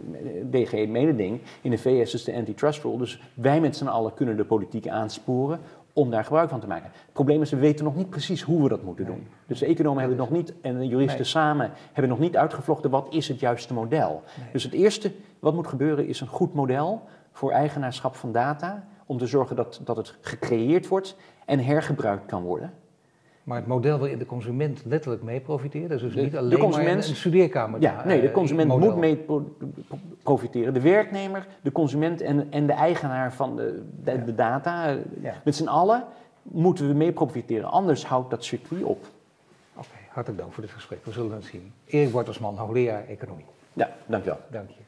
de DG mededing. In de VS is de antitrust rule. Dus wij met z'n allen kunnen de politiek aansporen om daar gebruik van te maken. Het probleem is, we weten nog niet precies hoe we dat moeten Nee. doen. Dus de economen hebben nog niet, en de juristen Nee. samen, hebben nog niet uitgevlochten wat is het juiste model. Nee. Dus het eerste wat moet gebeuren is een goed model voor eigenaarschap van data. Om te zorgen dat, dat het gecreëerd wordt en hergebruikt kan worden. Maar het model waarin de consument letterlijk mee profiteert, dat is dus De- niet de alleen maar consument- een, een studeerkamer. Ja, nee, de eh, consument model. moet mee pro- pro- profiteren. De werknemer, de consument en, en de eigenaar van de, de, Ja. de data. eh, Ja. Met z'n allen moeten we mee profiteren. Anders houdt dat circuit op. Oké, hartelijk dank voor dit gesprek. We zullen het zien. Erik Wortelsman, hoogleraar economie. Ja, dankjewel. Dank je.